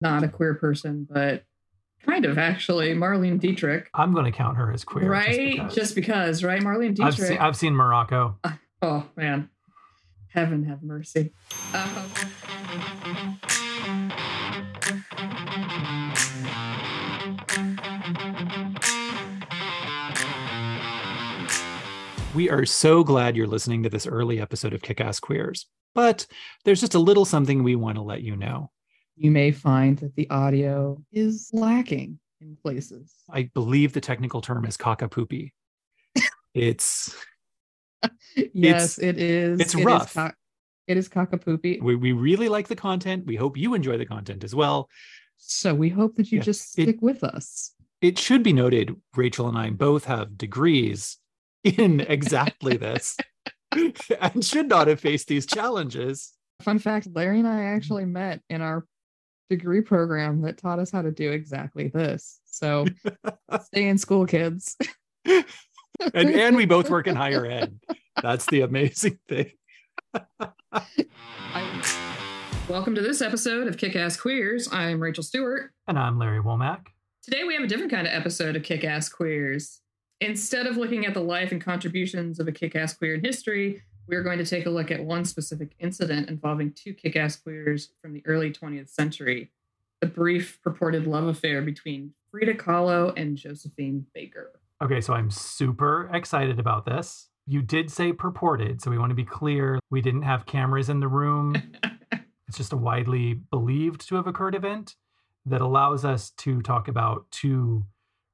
not a queer person, but kind of actually Marlene Dietrich. I'm going to count her as queer. right? Just because. Just because, right? Marlene I've, Dietrich. I've seen Morocco. oh, man. Heaven have mercy. Um, We are so glad you're listening to this early episode of Kick Ass Queers. But there's just a little something we want to let you know. You may find that the audio is lacking in places. I believe the technical term is cockapoopy. it's Yes, it is. it's It is rough. co- it is cockapoopy. we, we really like the content. We hope you enjoy the content as well. So we hope that you Yeah, just it- stick with us. It should be noted, Rachel and I both have degrees in exactly this and should not have faced these challenges. Fun fact Larry and I actually met in our degree program that taught us how to do exactly this. So stay in school, kids. And, and we both work in higher ed. That's the amazing thing. I- Welcome to this episode of Kick Ass Queers. I'm Rachel Stewart. And I'm Larry Womack. Today we have a different kind of episode of Kick Ass Queers. Instead of looking at the life and contributions of a kick ass queer in history, we're going to take a look at one specific incident involving two kick ass queers from the early 20th century the brief purported love affair between Frida Kahlo and Josephine Baker. Okay, so I'm super excited about this. You did say purported, so we want to be clear. We didn't have cameras in the room. it's just a widely believed to have occurred event that allows us to talk about two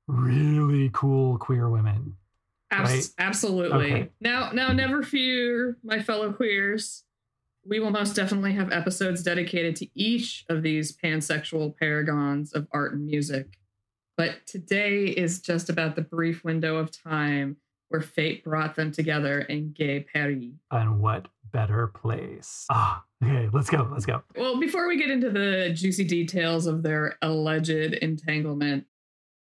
really cool queer women. Abs- Right. Absolutely. Okay. Now, now, never fear, my fellow queers. We will most definitely have episodes dedicated to each of these pansexual paragons of art and music. But today is just about the brief window of time where fate brought them together in Gay Paris. And what better place? Ah, okay, let's go. Let's go. Well, before we get into the juicy details of their alleged entanglement,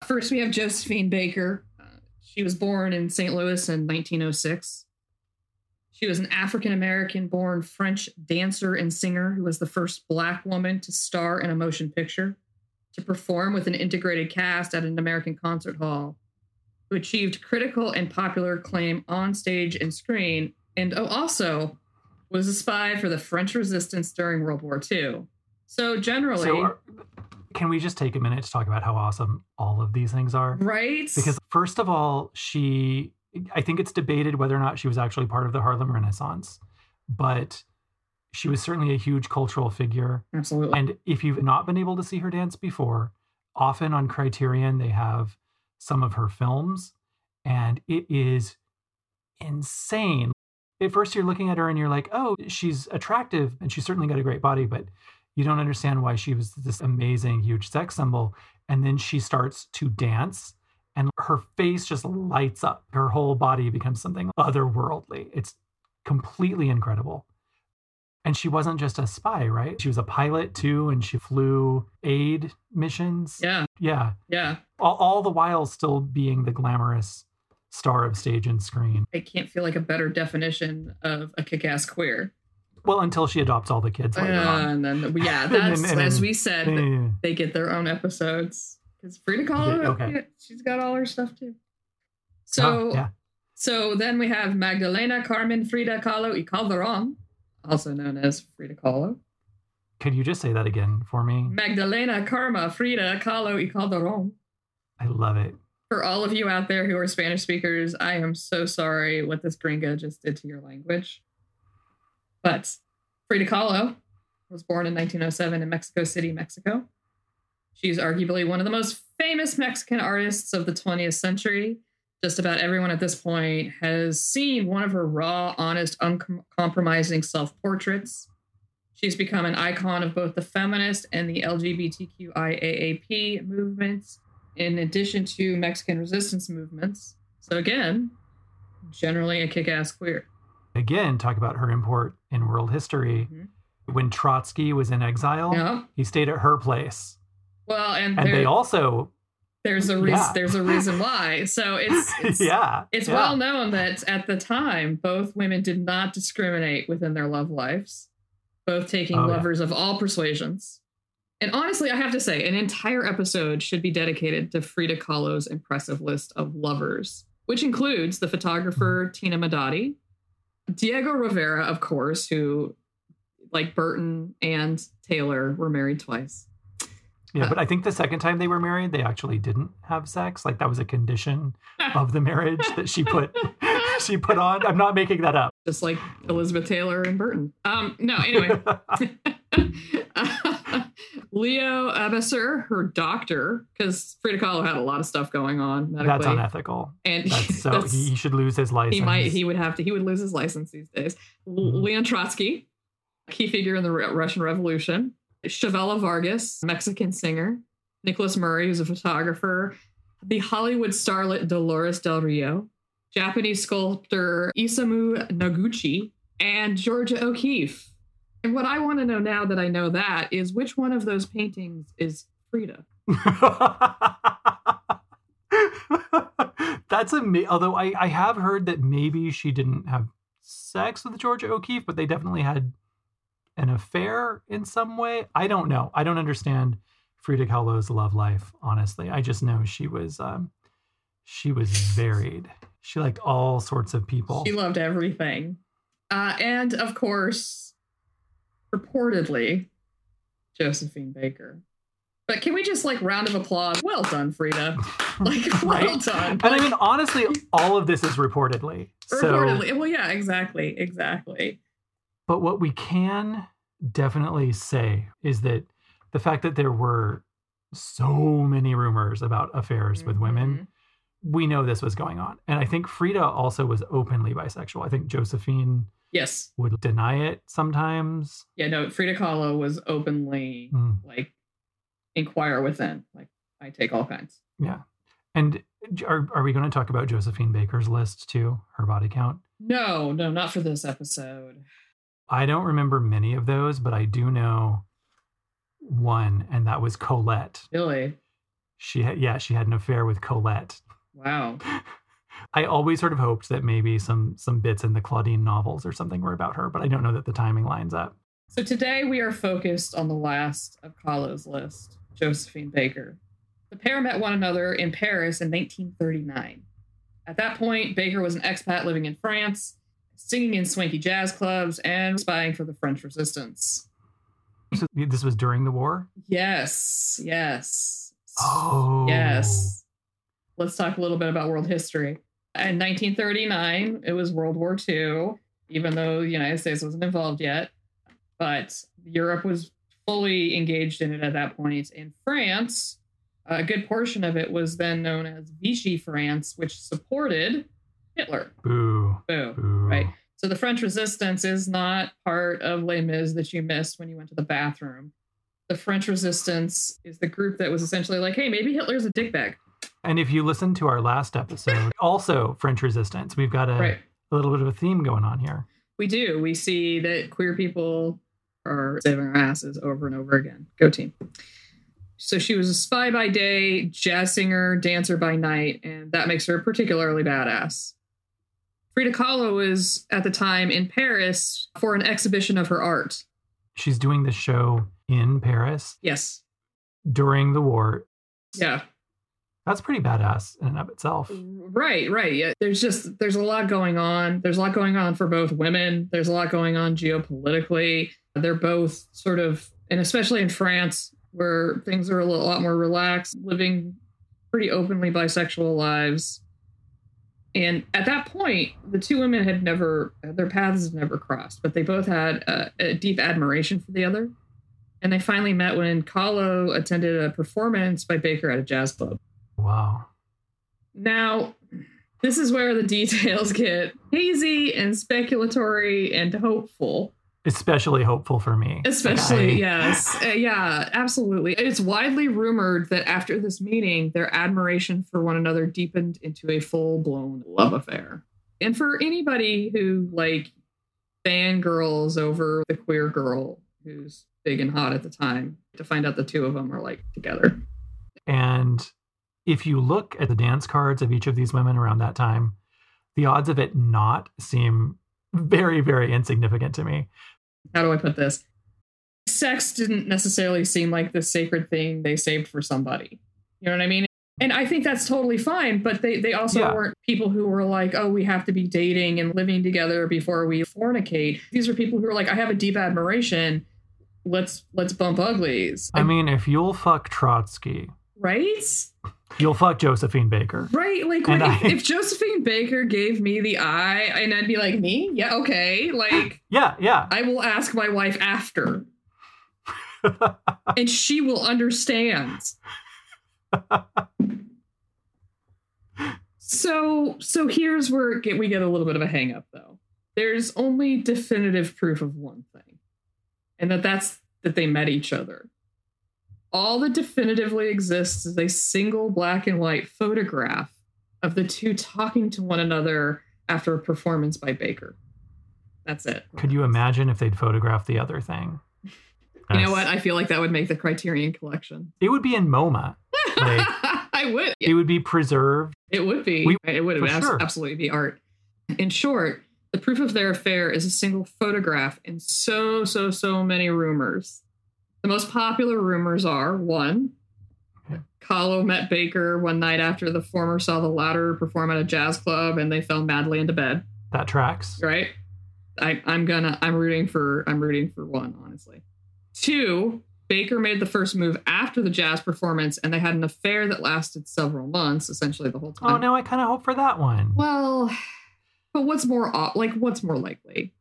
first we have Josephine Baker. Uh, she was born in St. Louis in 1906. She was an African American born French dancer and singer who was the first Black woman to star in a motion picture, to perform with an integrated cast at an American concert hall, who achieved critical and popular acclaim on stage and screen, and oh, also was a spy for the French resistance during World War II. So generally, So, are- can we just take a minute to talk about how awesome all of these things are? right? Because, first of all, she, I think it's debated whether or not she was actually part of the Harlem Renaissance, but she was certainly a huge cultural figure. absolutely, And if you've not been able to see her dance before, often on Criterion, they have some of her films, and it is insane. At first, you're looking at her and you're like, oh, she's attractive and she's certainly got a great body, but you don't understand why she was this amazing, huge sex symbol. And then she starts to dance, and her face just lights up. Her whole body becomes something otherworldly. It's completely incredible. And she wasn't just a spy, right? She was a pilot too, and she flew aid missions. yeah, Yeah. yeah. All, all the while still being the glamorous star of stage and screen. I can't feel like a better definition of a kick-ass queer. Well, until she adopts all the kids later Uh, on. and then, yeah, And that's then- and as we said, Eh, they get their own episodes because Frida Kahlo, Yeah, okay. yeah, she's got all her stuff too. So, oh, yeah. so then we have Magdalena Carmen Frida Kahlo y Calderon, also known as Frida Kahlo. Could you just say that again for me? Magdalena Karma Frida Kahlo y Calderon. I love it. For all of you out there who are Spanish speakers, I am so sorry what this gringa just did to your language. But Frida Kahlo was born in 1907 in Mexico City, Mexico. She's arguably one of the most famous Mexican artists of the 20th century. Just about everyone at this point has seen one of her raw, honest, uncompromising self portraits. She's become an icon of both the feminist and the LGBTQIAAP movements, in addition to Mexican resistance movements. So, again, generally a kick ass queer. Again, talk about her import in world history. Mhm. When Trotsky was in exile, Yeah. he stayed at her place. Well, and, And there- they also, there's a reason. yeah. There's a reason why. So it's, it's yeah. It's yeah. well known that at the time, both women did not discriminate within their love lives, both taking Oh, lovers of all persuasions. And honestly, I have to say, an entire episode should be dedicated to Frida Kahlo's impressive list of lovers, which includes the photographer Tina Modotti, Diego Rivera, of course, who, like Burton and Taylor, were married twice. Yeah, but I think the second time they were married, they actually didn't have sex. Like that was a condition of the marriage that she put she put on. I'm not making that up. Just like Elizabeth Taylor and Burton. Um, no, anyway. Leo Eloesser, her doctor, because Frida Kahlo had a lot of stuff going on medically. That's unethical. And That's so that's- he should lose his license. he might he would have to he would lose his license these days. Mhm. Leon Trotsky, key figure in the Ru- Russian Revolution. Chavela Vargas, Mexican singer. Nickolas Muray, who's a photographer. The Hollywood starlet Dolores Del Rio. Japanese sculptor Isamu Noguchi. And Georgia O'Keeffe. And what I want to know now that I know that is which one of those paintings is Frida? That's a although I, I have heard that maybe she didn't have sex with Georgia O'Keeffe, but they definitely had an affair in some way. I don't know. I don't understand Frida Kahlo's love life, honestly. I just know she was um she was varied. She liked all sorts of people. She loved everything. Uh, and of course, reportedly, Josephine Baker. But can we just like round of applause? Well done, Frida. Like, well Right? done. And I mean, honestly, all of this is reportedly. So reportedly. Well, yeah, exactly. Exactly. But what we can definitely say is that the fact that there were so many rumors about affairs with women, Mhm. we know this was going on. And I think Frida also was openly bisexual. I think Josephine Yes. would deny it sometimes. Yeah, no, Frida Kahlo was openly Mm, like inquire within. Like, I take all kinds. yeah. And are, are we going to talk about Josephine Baker's list too, her body count? No, no, not for this episode. I don't remember many of those, but I do know one, and that was Colette. Really? She had, yeah, she had an affair with Colette. Wow. I always sort of hoped that maybe some some bits in the Claudine novels or something were about her, but I don't know that the timing lines up. So today we are focused on the last of Kahlo's list, Josephine Baker. The pair met one another in Paris in 1939. At that point, Baker was an expat living in France, singing in swanky jazz clubs and spying for the French resistance. So this was during the war. Yes, yes. Oh, Yes. Let's talk a little bit about world history. In 1939, it was World War II, even though the United States wasn't involved yet. But Europe was fully engaged in it at that point. In France, a good portion of it was then known as Vichy France, which supported Hitler. Boo, Boo. boo. Right. So the French resistance is not part of Les Mis that you missed when you went to the bathroom. The French resistance is the group that was essentially like, hey, maybe Hitler's a dickbag. And if you listen to our last episode, also French resistance, we've got a, Right. a little bit of a theme going on here. We do. We see that queer people are saving our asses over and over again. Go team. So she was a spy by day, jazz singer, dancer by night, and that makes her particularly badass. Frida Kahlo was at the time in Paris for an exhibition of her art. She's doing the show in Paris Yes. during the war. Yeah. That's pretty badass in and of itself. Right, right. Yeah. There's just there's a lot going on. There's a lot going on for both women. There's a lot going on geopolitically. They're both sort of and especially in France where things are a lot more relaxed, living pretty openly bisexual lives. And at that point, the two women had never their paths had never crossed, but they both had a, a deep admiration for the other. And they finally met when Kahlo attended a performance by Baker at a jazz club. Wow. Now, this is where the details get hazy and speculatory and hopeful. Especially hopeful for me. Especially, I- yes. Uh, yeah, absolutely. It's widely rumored that after this meeting, their admiration for one another deepened into a full blown love affair. And for anybody who, like, fangirls over the queer girl who's big and hot at the time, to find out the two of them are, like, together. And if you look at the dance cards of each of these women around that time, the odds of it not seem very, very insignificant to me. how do I put this? sex didn't necessarily seem like the sacred thing they saved for somebody. You know what I mean? And I think that's totally fine, but they, they also Yeah. weren't people who were like, oh, we have to be dating and living together before we fornicate. These are people who are like, I have a deep admiration. Let's let's bump uglies. I mean, if you'll fuck Trotsky, right? you'll fuck Josephine Baker. Right? Like when, if, I- if Josephine Baker gave me the eye and I'd be like, me? Yeah, okay. Like Yeah, yeah. I will ask my wife after. and she will understand. so so here's where get, we get a little bit of a hang up though. There's only definitive proof of one thing. And that that's that they met each other. All that definitively exists is a single black and white photograph of the two talking to one another after a performance by Baker. That's it. Could you imagine if they'd photographed the other thing? You know what? I feel like that would make the Criterion collection. It would be in MoMA. Like- I would. It would be preserved. It would be. We- it would abs- sure. absolutely be art. In short, the proof of their affair is a single photograph and so, so, so many rumors. The most popular rumors are one. Kahlo met Baker one night after the former saw the latter perform at a jazz club and they fell madly into bed. That tracks. Right? I, I'm gonna I'm rooting for I'm rooting for one, honestly. Two, Baker made the first move after the jazz performance and they had an affair that lasted several months, essentially the whole oh, time. Oh, now I kind of hope for that one. Well, but what's more like what's more likely?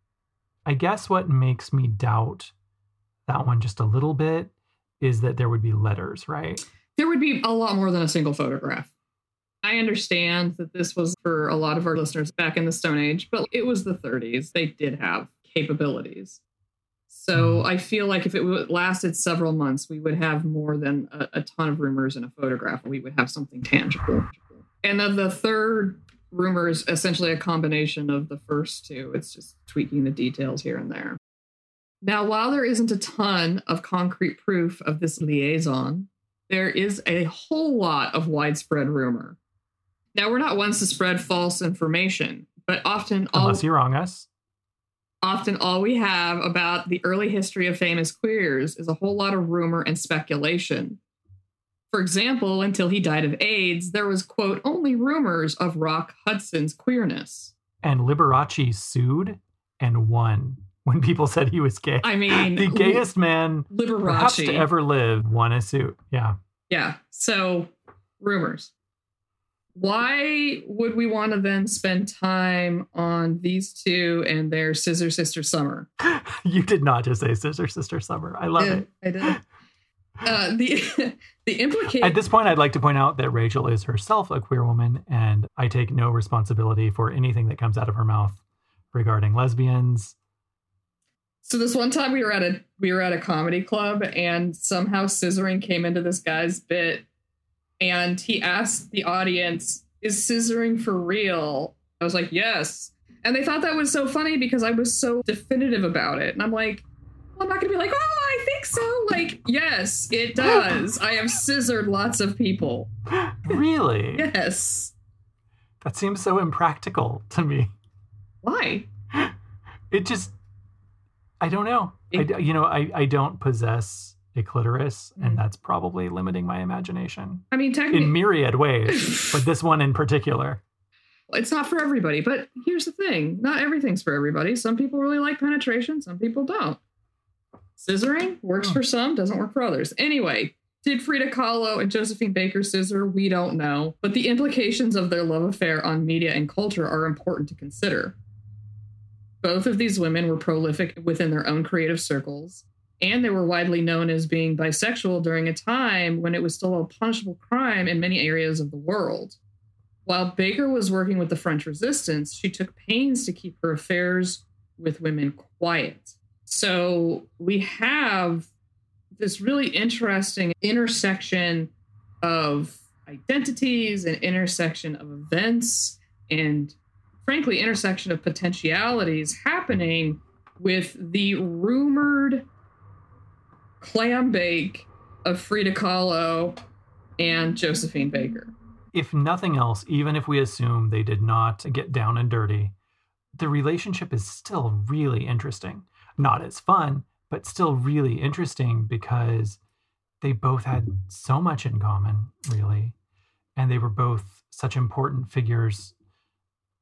I guess what makes me doubt that one just a little bit is that there would be letters, right? There would be a lot more than a single photograph. I understand that this was for a lot of our listeners back in the Stone Age, but it was the 30s. They did have capabilities. So Mhm. I feel like if it lasted several months, we would have more than a, a ton of rumors in a photograph. We would have something tangible. And then the third rumor is essentially a combination of the first two. It's just tweaking the details here and there. Now, while there isn't a ton of concrete proof of this liaison, there is a whole lot of widespread rumor. Now, we're not ones to spread false information, but often all Unless you wrong us. often all we have about the early history of famous queers is a whole lot of rumor and speculation. For example, until he died of AIDS, there was, quote, only rumors of Rock Hudson's queerness. And Liberace sued and won when people said he was gay. I mean, the gayest man perhaps to Liberace. ever live won a suit. Yeah. Yeah. So, rumors. Why would we want to then spend time on these two and their Scissor Sister Summer? You did not just say Sister Sister Summer. I love Yeah, it. I did. Uh, the the implication. At this point, I'd like to point out that Rachel is herself a queer woman, and I take no responsibility for anything that comes out of her mouth regarding lesbians. So this one time we were at a we were at a comedy club and somehow scissoring came into this guy's bit and he asked the audience, "Is scissoring for real?" I was like, "Yes." And they thought that was so funny because I was so definitive about it. And I'm like, well, I'm not going to be like, "Oh, I think so." Like, "Yes, it does. I have scissored lots of people." Really? Yes. That seems so impractical to me. Why? It just, I don't know. It- d- you know, I, I don't possess a clitoris, Mm. and that's probably limiting my imagination I mean, technically in myriad ways, but this one in particular. it's not for everybody. But here's the thing not everything's for everybody. Some people really like penetration, some people don't. Scissoring works Hmm. for some, doesn't work for others. Anyway, did Frida Kahlo and Josephine Baker scissor? We don't know. But the implications of their love affair on media and culture are important to consider. Both of these women were prolific within their own creative circles, and they were widely known as being bisexual during a time when it was still a punishable crime in many areas of the world. While Baker was working with the French resistance, she took pains to keep her affairs with women quiet. So we have this really interesting intersection of identities and intersection of events and frankly intersection of potentialities happening with the rumored clam bake of Frida Kahlo and Josephine Baker. If nothing else, even if we assume they did not get down and dirty, the relationship is still really interesting. Not as fun, but still really interesting because they both had so much in common, really. And they were both such important figures,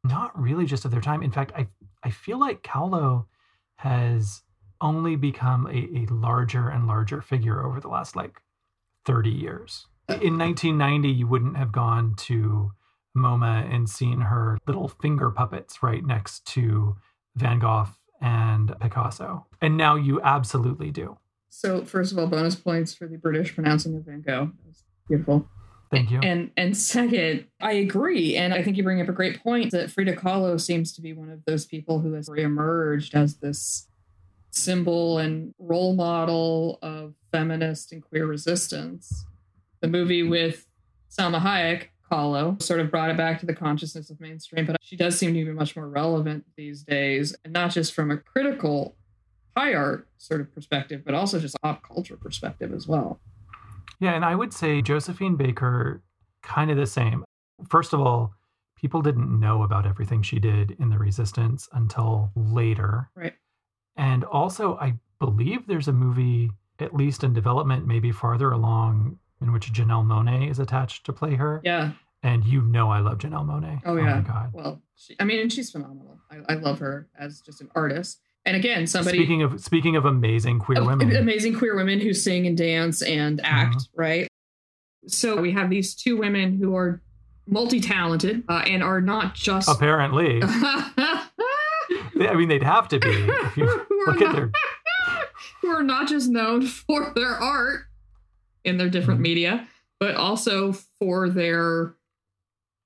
not really just of their time. In fact, I, I feel like Kahlo has only become a, a larger and larger figure over the last like 30 years. In 1990, you wouldn't have gone to MoMA and seen her little finger puppets right next to Van Gogh and Picasso. And now you absolutely do. So, first of all, bonus points for the British pronouncing of Van Gogh. That was beautiful. Thank you. And and second, I agree, and I think you bring up a great point that Frida Kahlo seems to be one of those people who has reemerged as this symbol and role model of feminist and queer resistance. The movie with Salma Hayek, Kahlo, sort of brought it back to the consciousness of mainstream, but she does seem to be much more relevant these days, and not just from a critical high art sort of perspective, but also just pop culture perspective as well. Yeah, and I would say Josephine Baker, kind of the same. First of all, people didn't know about everything she did in the resistance until later. Right. And also, I believe there's a movie, at least in development, maybe farther along, in which Janelle Monáe is attached to play her. Yeah. And you know I love Janelle Monáe. Oh, oh yeah. my God. Well, she, I mean, and she's phenomenal. I, I love her as just an artist. And again, somebody Speaking of speaking of amazing queer of women. amazing queer women who sing and dance and act, Mhm. right? So we have these two women who are multi-talented uh, and are not just Apparently. I mean, they'd have to be. If you who, are look at not, their who are not just known for their art in their different Mhm. media, but also for their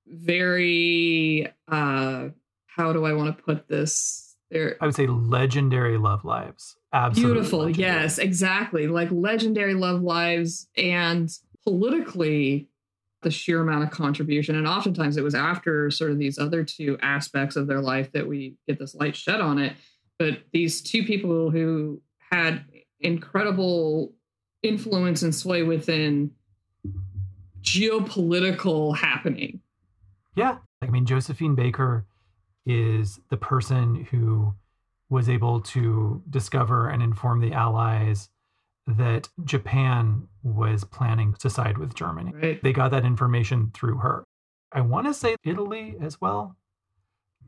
very uh how do I want to put this? Their I would say legendary love lives. Absolutely. beautiful, legendary. yes, exactly. Like legendary love lives and politically the sheer amount of contribution. And oftentimes it was after sort of these other two aspects of their life that we get this light shed on it. But these two people who had incredible influence and sway within geopolitical happening. Yeah. I mean, Josephine Baker is the person who was able to discover and inform the Allies that Japan was planning to side with Germany. Right. They got that information through her. I want to say Italy as well.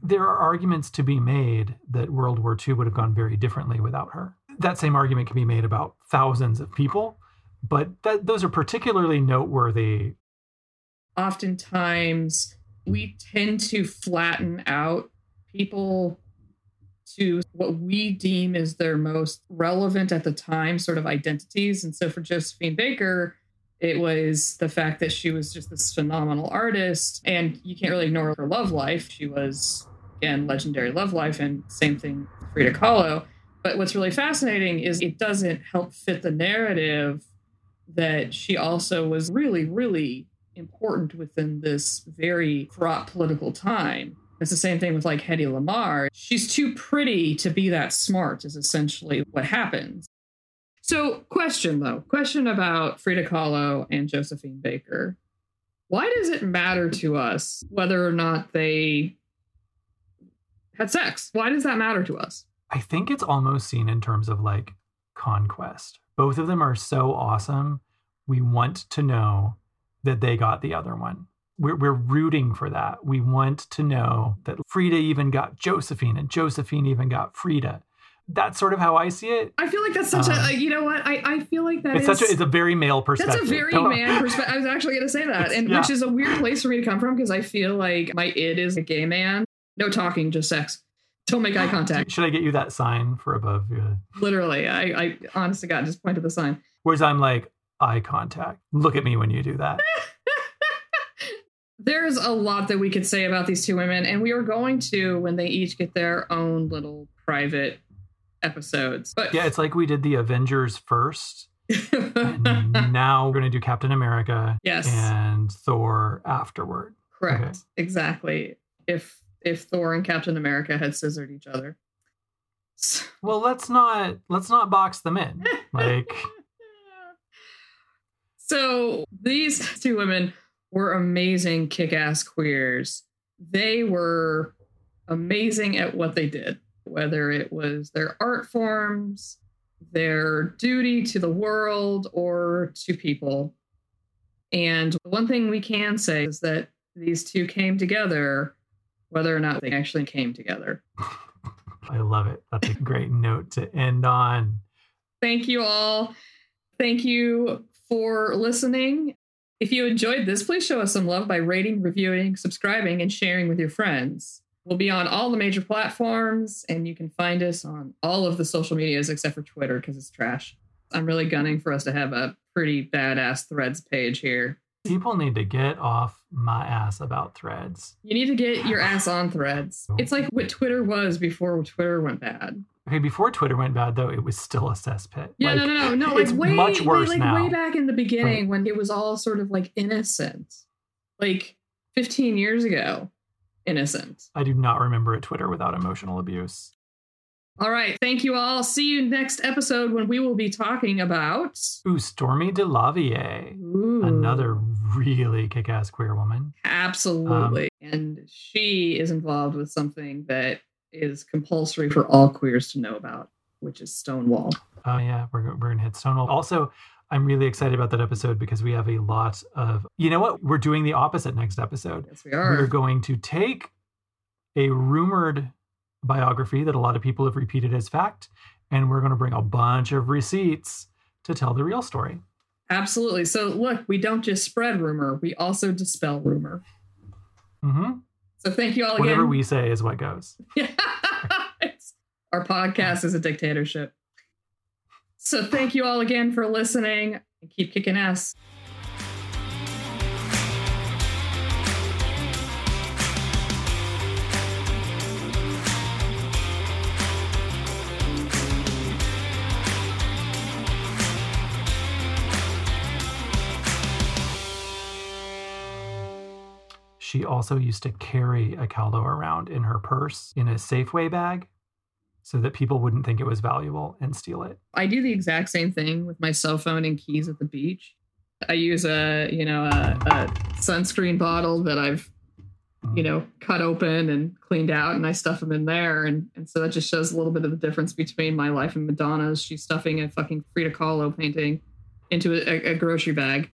There are arguments to be made that World War II would have gone very differently without her. That same argument can be made about thousands of people, but that, those are particularly noteworthy. Oftentimes we tend to flatten out people to what we deem is their most relevant at the time sort of identities. And so for Josephine Baker, it was the fact that she was just this phenomenal artist. And you can't really ignore her love life. She was, again, legendary love life, and same thing Frida Kahlo. But what's really fascinating is it doesn't help fit the narrative that she also was really, really important within this very corrupt political time. It's the same thing with like Hedy Lamarr. She's too pretty to be that smart, is essentially what happens. So, question though, question about Frida Kahlo and Josephine Baker. Why does it matter to us whether or not they had sex? Why does that matter to us? I think it's almost seen in terms of like conquest. Both of them are so awesome. We want to know that they got the other one. We're, we're rooting for that. We want to know that Frida even got Josephine and Josephine even got Frida. That's sort of how I see it. I feel like that's such Um, a, you know what? I, I feel like that It's is- such a it's a very male perspective. That's a very Don't- man perspective. I was actually going to say that, and yeah. which is a weird place for me to come from because I feel like my id is a gay man. No talking, just sex. Don't make eye contact. Should I get you that sign for above? Yeah. Literally, I, I honest to God, just point to the sign. Whereas I'm like eye contact. Look at me when you do that. There's a lot that we could say about these two women, and we are going to when they each get their own little private episodes. But Yeah, it's like we did the Avengers first, and now we're gonna do Captain America yes, and Thor afterward. correct, okay. exactly. If if Thor and Captain America had scissored each other. Well, let's not let's not box them in. Like So these two women were amazing kick ass queers. They were amazing at what they did, whether it was their art forms, their duty to the world or to people. And one thing we can say is that these two came together, whether or not they actually came together. I love it. That's a great note to end on. Thank you all. Thank you for listening. If you enjoyed this, please show us some love by rating, reviewing, subscribing, and sharing with your friends. We'll be on all the major platforms, and you can find us on all of the social medias except for Twitter because it's trash. I'm really gunning for us to have a pretty badass threads page here. People need to get off my ass about threads. You need to get your ass on threads. It's like what Twitter was before Twitter went bad. Okay, before Twitter went bad though, it was still a cesspit. Yeah, Like, no, no, no, no. Like it's way, much worse way, like now. way back in the beginning Right. when it was all sort of like innocent, like 15 years ago, innocent. I do not remember a Twitter without emotional abuse. All right, thank you all. See you next episode when we will be talking about Ooh, Stormé DeLarverie, Ooh, another really kick-ass queer woman. absolutely, Um, and she is involved with something that is compulsory for all queers to know about, which is Stonewall. Oh yeah, we're we're gonna hit Stonewall. Also, I'm really excited about that episode because we have a lot of. You know what? We're doing the opposite next episode. Yes, we are. We're going to take a rumored biography that a lot of people have repeated as fact, and we're going to bring a bunch of receipts to tell the real story. Absolutely. So look, we don't just spread rumor; we also dispel rumor. Mm-hmm. So thank you all again. Whatever we say is what goes. It's- Our podcast is a dictatorship. So thank you all again for listening and keep kicking ass. She also used to carry a Kahlo around in her purse in a Safeway bag so that people wouldn't think it was valuable and steal it. I do the exact same thing with my cell phone and keys at the beach. I use a, you know, a, a sunscreen bottle that I've, you know, cut open and cleaned out and I stuff them in there. And, and so that just shows a little bit of the difference between my life and Madonna's. She's stuffing a fucking Frida Kahlo painting into a, a grocery bag.